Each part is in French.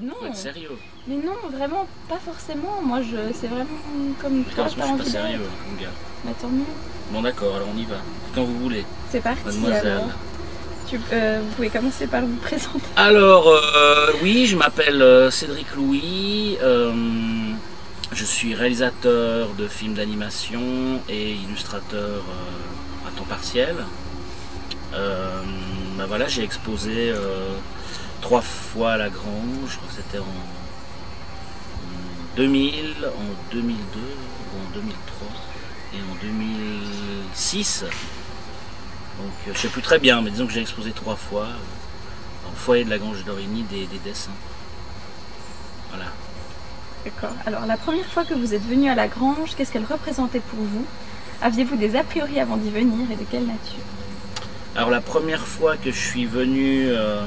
Non. Faut être sérieux. Mais non, vraiment, pas forcément. Moi, je, c'est vraiment comme toi, t'as moi, je suis pas sérieux comme gars. Bah, tant mieux. Bon d'accord, alors on y va. Quand vous voulez, C'est parti mademoiselle. alors. Tu, euh, vous pouvez commencer par vous présenter. Alors, euh, oui, je m'appelle euh, Cédric Louis. euh, je suis réalisateur de films d'animation et illustrateur à temps partiel. Bah voilà, j'ai exposé trois fois à la Grange. Je crois que c'était en, en 2000, en 2002 ou en 2003 et en 2006. Donc, euh, je sais plus très bien, mais disons que j'ai exposé trois fois euh, au foyer de la Grange d'Origny des, des dessins. Voilà. D'accord. Alors, la première fois que vous êtes venu à la grange, qu'est-ce qu'elle représentait pour vous? Aviez-vous des a priori avant d'y venir et de quelle nature? Alors la première fois que je suis venu euh,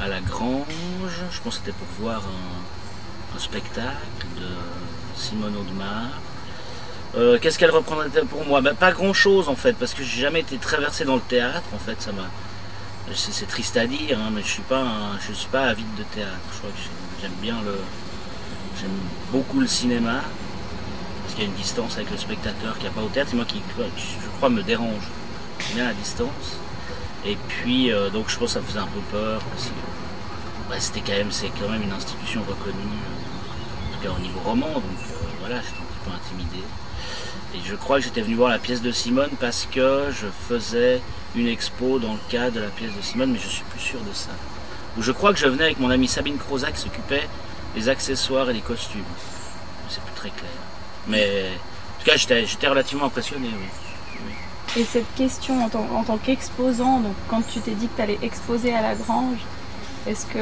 à la Grange, je pense que c'était pour voir un, spectacle de Simone Audemars. Euh, Qu'est-ce qu'elle représentait pour moi? Ben, Pas grand chose en fait, parce que j'ai jamais été très versé dans le théâtre. En fait, ça m'a. C'est c'est triste à dire, hein, mais je suis pas, un- je suis pas avide de théâtre. Je crois que j'ai- j'aime bien le, j'aime beaucoup le cinéma, parce qu'il y a une distance avec le spectateur qu'il n'y a pas au théâtre. Et moi qui, je crois, me dérange. Bien la distance. Et puis, euh, donc je pense que ça me faisait un peu peur parce c'était quand même, c'est quand même une institution reconnue, euh, en tout cas au niveau roman. Donc euh, voilà, j'étais un petit peu intimidé. Et je crois que j'étais venu voir la pièce de Simone parce que je faisais une expo dans le cadre de la pièce de Simone, mais je suis plus sûr de ça. Ou je crois que je venais avec mon amie Sabine Crozat qui s'occupait des accessoires et des costumes. C'est plus très clair. Mais en tout cas, j'étais relativement impressionné, oui. Et cette question en tant, en tant qu'exposant, donc quand tu t'es dit que tu allais exposer à la grange, est-ce que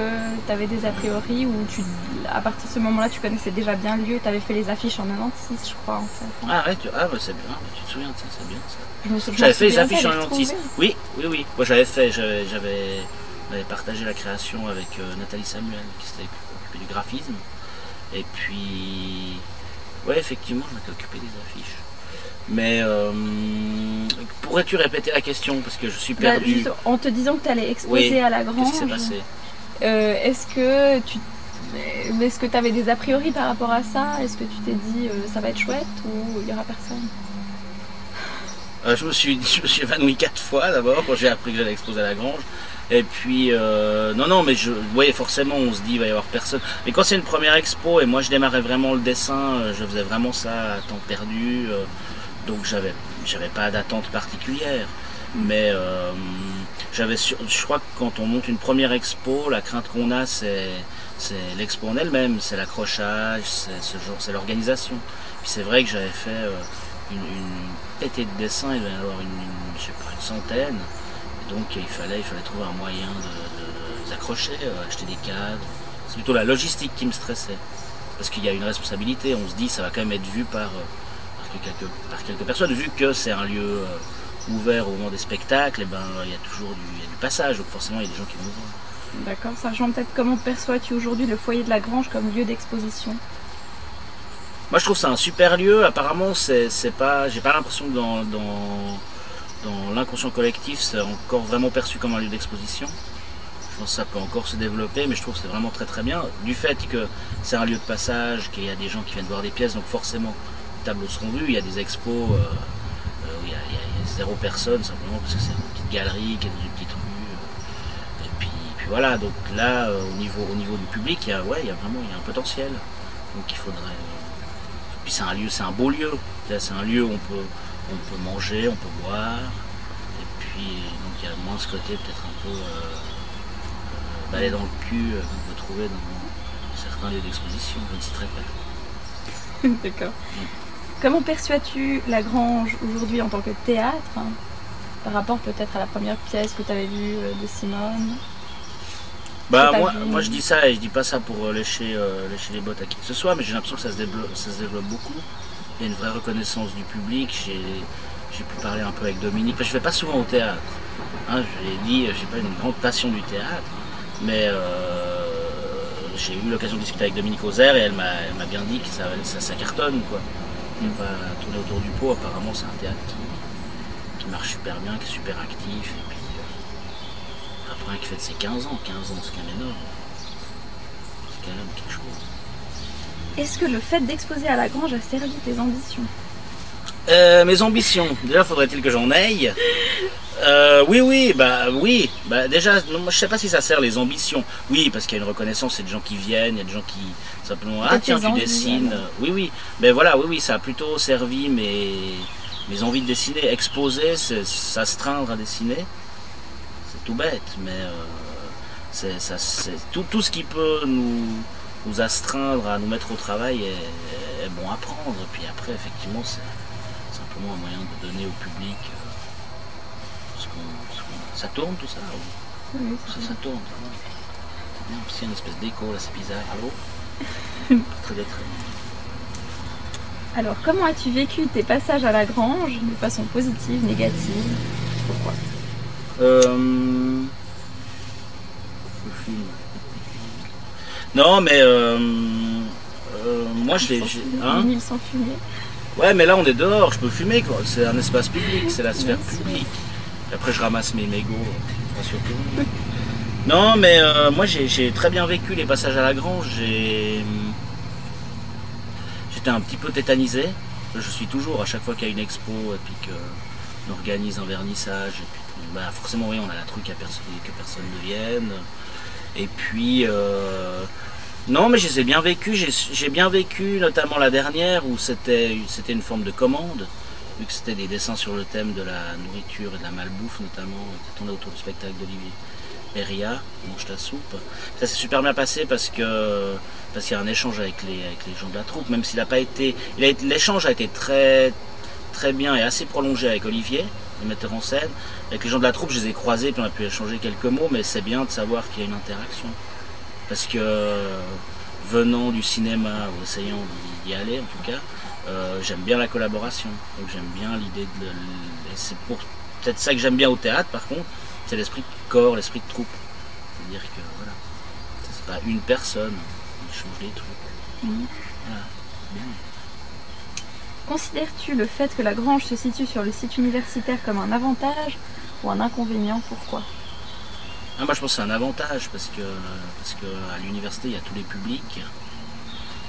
tu avais des a priori ou tu, à partir de ce moment-là, tu connaissais déjà bien le lieu Tu avais fait les affiches en 96, je crois, en fait. Ah ouais, tu, ah, bah, c'est bien, tu te souviens de ça, c'est bien ça. Je me J'avais fait les affiches en j'ai 96. retrouvé. Oui, oui, oui. Moi j'avais fait, j'avais, partagé la création avec euh, Nathalie Samuel qui s'était occupée du graphisme. Et puis, ouais, effectivement, je m'étais occupé des affiches. Mais euh, pourrais-tu répéter la question? Parce que je suis Bah, perdu. en te disant que tu allais exposer Oui. à la Qu'est-ce grange, qui s'est passé? Euh, est-ce que tu est-ce que tu avais des a priori par rapport à ça? Est-ce que tu t'es dit euh, ça va être chouette ou il y aura personne? Euh, je, me suis, je me suis évanoui quatre fois d'abord quand j'ai appris que j'allais exposer à la grange. Et puis, non, non, mais je voyais forcément, on se dit, il va y avoir personne. Mais quand c'est une première expo, et moi je démarrais vraiment le dessin, je faisais vraiment ça à temps perdu, donc j'avais, j'avais pas d'attente particulière. Mais euh, j'avais, je crois que quand on monte une première expo, la crainte qu'on a, c'est, l'expo en elle-même, c'est l'accrochage, c'est ce genre, c'est l'organisation. Puis c'est vrai que j'avais fait euh, une, une pétée de dessins, il devait y avoir une, une- je sais pas, une centaine. Donc il fallait, il fallait trouver un moyen de, les accrocher, euh, acheter des cadres. C'est plutôt la logistique qui me stressait. Parce qu'il y a une responsabilité, on se dit ça va quand même être vu par, par, que- quelques, par quelques personnes, vu que c'est un lieu ouvert au moment des spectacles, et ben il y a toujours du, il y a du passage, donc forcément il y a des gens qui vont voir. D'accord, sachant peut-être comment perçois-tu aujourd'hui le foyer de la grange comme lieu d'exposition? Moi, je trouve ça un super lieu. Apparemment, c'est pas, j'ai pas l'impression que dans, dans, dans l'inconscient collectif, c'est encore vraiment perçu comme un lieu d'exposition. Je pense que ça peut encore se développer, mais je trouve que c'est vraiment très très bien. Du fait que c'est un lieu de passage, qu'il y a des gens qui viennent voir des pièces, donc forcément, les tableaux seront vus. Il y a des expos euh, euh, il y, a, il y zéro personne, simplement parce que c'est une petite galerie qui est dans une petite rue. euh. Et puis, puis voilà, donc là, euh, au, niveau, au niveau du public, il y a, ouais, il y a vraiment il y a un potentiel. Donc il faudrait. Puis c'est un lieu, c'est un beau lieu. C'est un lieu où on peut, on peut manger, on peut boire. Et puis donc il y a moins ce côté peut-être un peu euh, euh, balai dans le cul euh, qu'on peut trouver dans certains lieux d'exposition. Je ne citerai pas. D'accord. Comment perçois-tu la grange aujourd'hui en tant que théâtre hein, par rapport peut-être à la première pièce que tu avais vue euh, de Simone? Bah moi, moi je dis ça et je dis pas ça pour euh, lécher, euh, lécher les bottes à qui que ce soit, mais j'ai l'impression que ça se, développe, ça se développe beaucoup. Il y a une vraie reconnaissance du public. J'ai, pu parler un peu avec Dominique. Parce que je vais pas souvent au théâtre. Hein, je l'ai dit, j'ai pas une grande passion du théâtre, mais euh, j'ai eu l'occasion de discuter avec Dominique Auxerre et elle m'a, elle m'a bien dit que ça, ça, ça cartonne quoi. Il n'y a pas à tourner autour du pot. Apparemment c'est un théâtre qui, qui marche super bien, qui est super actif. Et puis, euh, après, qui fête ses 15 ans, 15 ans, c'est quand même énorme. quand même quelque chose. Est-ce que le fait d'exposer à la grange a servi tes ambitions? Euh, mes ambitions, déjà faudrait-il que j'en aille. Euh, oui, oui, bah oui. Bah déjà, moi, je sais pas si ça sert les ambitions. Oui, parce qu'il y a une reconnaissance, il y a des gens qui viennent, il y a des gens qui simplement ah tiens tu dessines. Oui, oui. Mais voilà, oui, oui, ça a plutôt servi mes mes envies de dessiner, exposer, c'est s'astreindre à dessiner. C'est tout bête, mais euh, c'est ça, c'est tout, tout ce qui peut nous nous astreindre à nous mettre au travail est, est bon à prendre. Puis après, effectivement, c'est simplement un moyen de donner au public euh, ce ce Ça tourne tout ça ou- Oui, Ça, ça tourne. C'est une espèce d'écho là, c'est bizarre. Allô? Très bien, très bien. Alors, comment as-tu vécu tes passages à la grange de façon positive, négative Pourquoi? Euh... Non, mais euh, euh, moi je l'ai. Hein? Une île sans fumée. Ouais, mais là on est dehors, je peux fumer quoi. C'est un espace public, c'est la sphère Merci. publique. Après je ramasse mes mégots, euh, rassure-toi. Non, mais euh, moi j'ai très bien vécu les passages à la grange. J'ai j'étais un petit peu tétanisé. Je suis toujours à chaque fois qu'il y a une expo et puis qu'on organise un vernissage bah, forcément oui on a la truc à personne que personne ne vienne. Et puis euh, non, mais je les ai bien vécus. J'ai bien vécu, notamment la dernière, où c'était une forme de commande, vu que c'était des dessins sur le thème de la nourriture et de la malbouffe, notamment. C'était tourné autour du spectacle d'Olivier Peria, Mange ta soupe. Ça s'est super bien passé parce que parce qu'il y a un échange avec les avec les gens de la troupe, même s'il n'a pas été, l'échange a été très très bien et assez prolongé avec Olivier, le metteur en scène. Avec les gens de la troupe, je les ai croisés, puis on a pu échanger quelques mots, mais c'est bien de savoir qu'il y a une interaction. Parce que euh, venant du cinéma, ou essayant d'y aller en tout cas, euh, j'aime bien la collaboration. Donc j'aime bien l'idée de... et c'est pour peut-être ça que j'aime bien au théâtre par contre, c'est l'esprit de corps, l'esprit de troupe. C'est-à-dire que voilà, c'est pas une personne qui change les trucs. Mhm. Voilà, bien. Considères-tu le fait que la grange se situe sur le site universitaire comme un avantage ou un inconvénient? Pourquoi? Ah, moi je pense que c'est un avantage parce que parce que à l'université il y a tous les publics.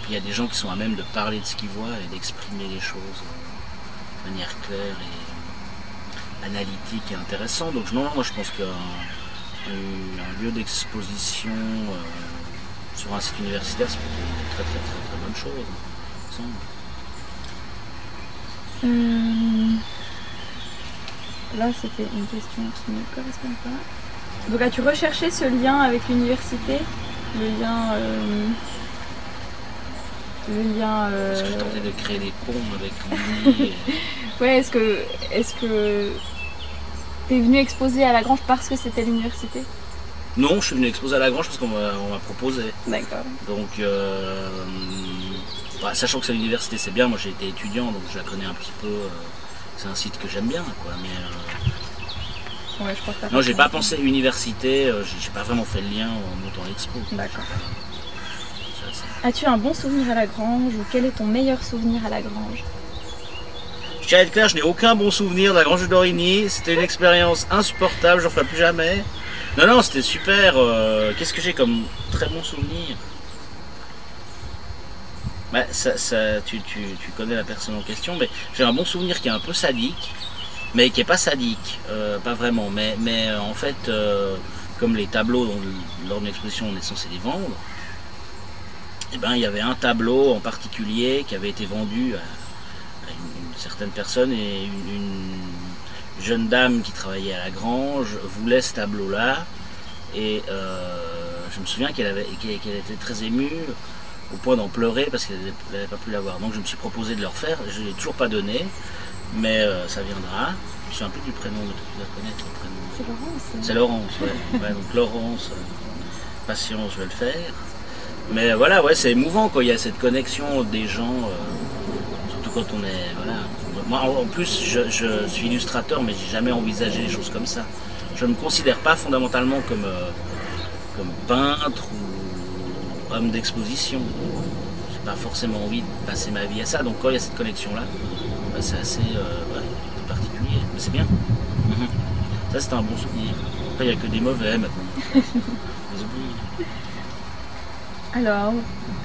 Il y a des gens qui sont à même de parler de ce qu'ils voient et d'exprimer les choses euh, de manière claire et analytique et intéressante. Donc non, moi je pense qu'un un- lieu d'exposition euh, sur un site universitaire c'est une très très très très bonne chose. Hum, Là, c'était une question qui ne correspond pas. Donc, as-tu recherché ce lien avec l'université Le lien. euh, Le lien. euh, Parce que tenté de créer des ponts avec l'uni. et- Ouais, est-ce que. Est-ce que. T'es venu exposer à la grange parce que c'était l'université? Non, je suis venu exposer à la Grange parce qu'on m'a proposé. D'accord. Donc, euh, bah, sachant que c'est l'université, c'est bien. Moi, j'ai été étudiant, donc je la connais un petit peu. euh, c'est un site que j'aime bien, quoi. Mais euh, Ouais, je crois pas. non, j'ai pas pensé université. j'ai j'ai pas vraiment fait le lien en montant l'expo. D'accord. As-tu un bon souvenir à la grange ou quel est ton meilleur souvenir à la grange? Je tiens à être clair, je n'ai aucun bon souvenir de la Grange de Dorigny. C'était une expérience insupportable. J'en ferai plus jamais. Non, non, c'était super. euh, Qu'est-ce que j'ai comme très bon souvenir? Bah, ça, tu, tu, connais la personne en question, mais j'ai un bon souvenir qui est un peu sadique, mais qui est pas sadique, euh, pas vraiment. Mais, euh, en fait, comme les tableaux lors d'une exposition on est censé les vendre, eh ben, il y avait un tableau en particulier qui avait été vendu à, une, une certaine personne et une, une jeune dame qui travaillait à la grange voulait ce tableau-là et euh, je me souviens qu'elle avait qu'elle était très émue au point d'en pleurer parce qu'elle n'avait pas pu l'avoir. Donc je me suis proposé de le refaire. Je ne l'ai toujours pas donné, mais euh, ça viendra. Je me souviens plus du prénom, mais tu dois connaître le prénom. C'est Laurence. C'est Laurence, ouais. Ouais, donc Laurence, euh, patience, je vais le faire. Mais voilà, ouais, c'est émouvant quand il y a cette connexion des gens, euh, surtout quand on est, voilà. Moi, en plus, je, suis illustrateur, mais j'ai jamais envisagé les choses comme ça. Je ne me considère pas fondamentalement comme, euh, comme peintre ou homme d'exposition. J'ai pas forcément envie de passer ma vie à ça. Donc quand il y a cette connexion-là, bah, c'est assez euh, particulier. Mais c'est bien. Ça, c'est un bon souvenir. Après, il n'y a que des mauvais maintenant. Alors,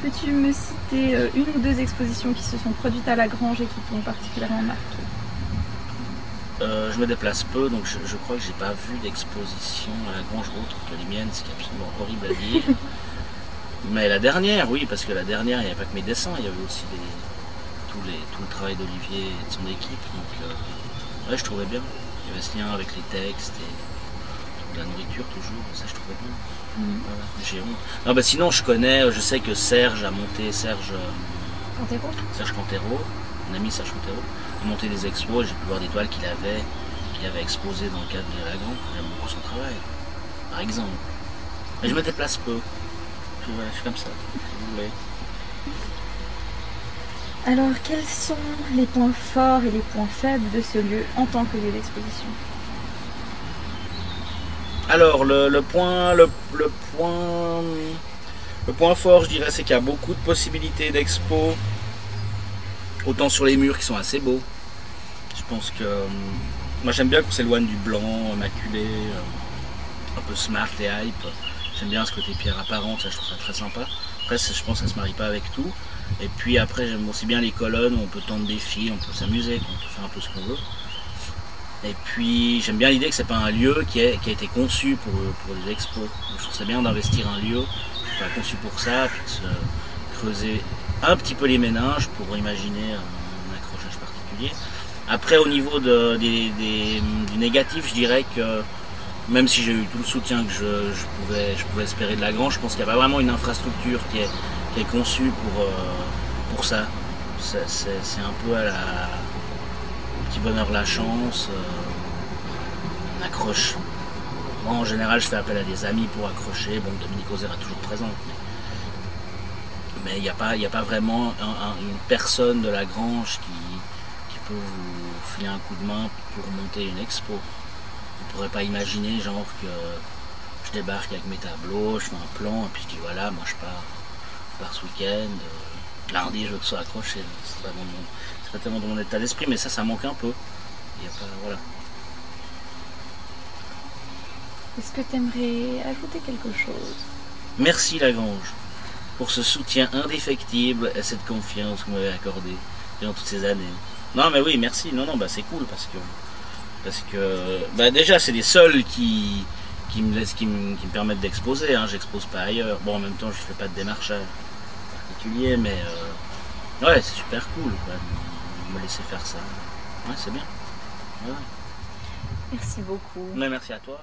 peux-tu me citer euh, une ou deux expositions qui se sont produites à la Grange et qui t'ont particulièrement marqué? Euh, je me déplace peu, donc je, je crois que j'ai pas vu d'exposition à la Grange autre que les miennes, ce qui est absolument horrible à dire. Mais la dernière, oui, parce que la dernière, il n'y avait pas que mes dessins, il y avait aussi les- tout, les, tout le travail d'Olivier et de son équipe. Donc, euh, ouais, je trouvais bien. Il y avait ce lien avec les textes et la nourriture toujours, ça je trouvais bien. Voilà, j'ai honte. Non, bah sinon, je connais, je sais que Serge a monté, Serge. euh, Cantero Serge Cantero, mon ami Serge Cantero, a monté des expos et j'ai pu voir des toiles qu'il avait, qu'il avait exposées dans le cadre de la Grande. J'aime beaucoup son travail, par exemple. Mais je me déplace peu. Je, ouais, je suis comme ça. Alors, quels sont les points forts et les points faibles de ce lieu en tant que lieu d'exposition? Alors, le, point, le, point, le point fort, je dirais, c'est qu'il y a beaucoup de possibilités d'expo. Autant sur les murs qui sont assez beaux. Je pense que hum, moi j'aime bien qu'on s'éloigne du blanc, maculé, euh, un peu smart et hype. J'aime bien ce côté pierre apparente, ça je trouve ça très sympa. Après, je pense que ça se marie pas avec tout. Et puis après, j'aime aussi bien les colonnes où on peut tendre des fils, on peut s'amuser, on peut faire un peu ce qu'on veut. Et puis j'aime bien l'idée que c'est pas un lieu qui, a été conçu pour, pour des expos. Je trouve ça bien d'investir un lieu qui n'est pas conçu pour ça, puis de se creuser un petit peu les méninges pour imaginer un accrochage particulier. Après au niveau du négatif, je dirais que même si j'ai eu tout le soutien que je, pouvais, espérer de la Grange, je pense qu'il n'y a pas vraiment une infrastructure qui est, conçue pour, euh, pour ça. C'est un peu à la, bonheur la chance. euh, on accroche. Moi, en général, je fais appel à des amis pour accrocher. Bon, Dominique Ozer est toujours présente. Mais il n'y a, pas- vraiment un- un- une personne de la Grange qui, peut vous filer un coup de main pour monter une expo. On ne pourrait pas imaginer, genre, que je débarque avec mes tableaux, je fais un plan, et puis je dis voilà, moi je pars, je pars ce week-end. Lundi, je ce soit accroché. C'est pas, tellement dans mon état d'esprit, mais ça, ça manque un peu. Il y a pas, voilà. Est-ce que tu aimerais ajouter quelque chose? Merci Lagrange pour ce soutien indéfectible et cette confiance que vous m'avez accordée durant toutes ces années. Non mais oui, merci. Non, non, bah c'est cool parce que parce que bah déjà c'est les seuls qui qui me laissent, qui me, qui me permettent d'exposer. Hein. J'expose pas ailleurs. Bon, en même temps, je fais pas de démarchage particulier, mais euh, ouais, c'est super cool quoi, de me laisser faire ça. Ouais, c'est bien. Ouais. Merci beaucoup. Ouais, merci à toi.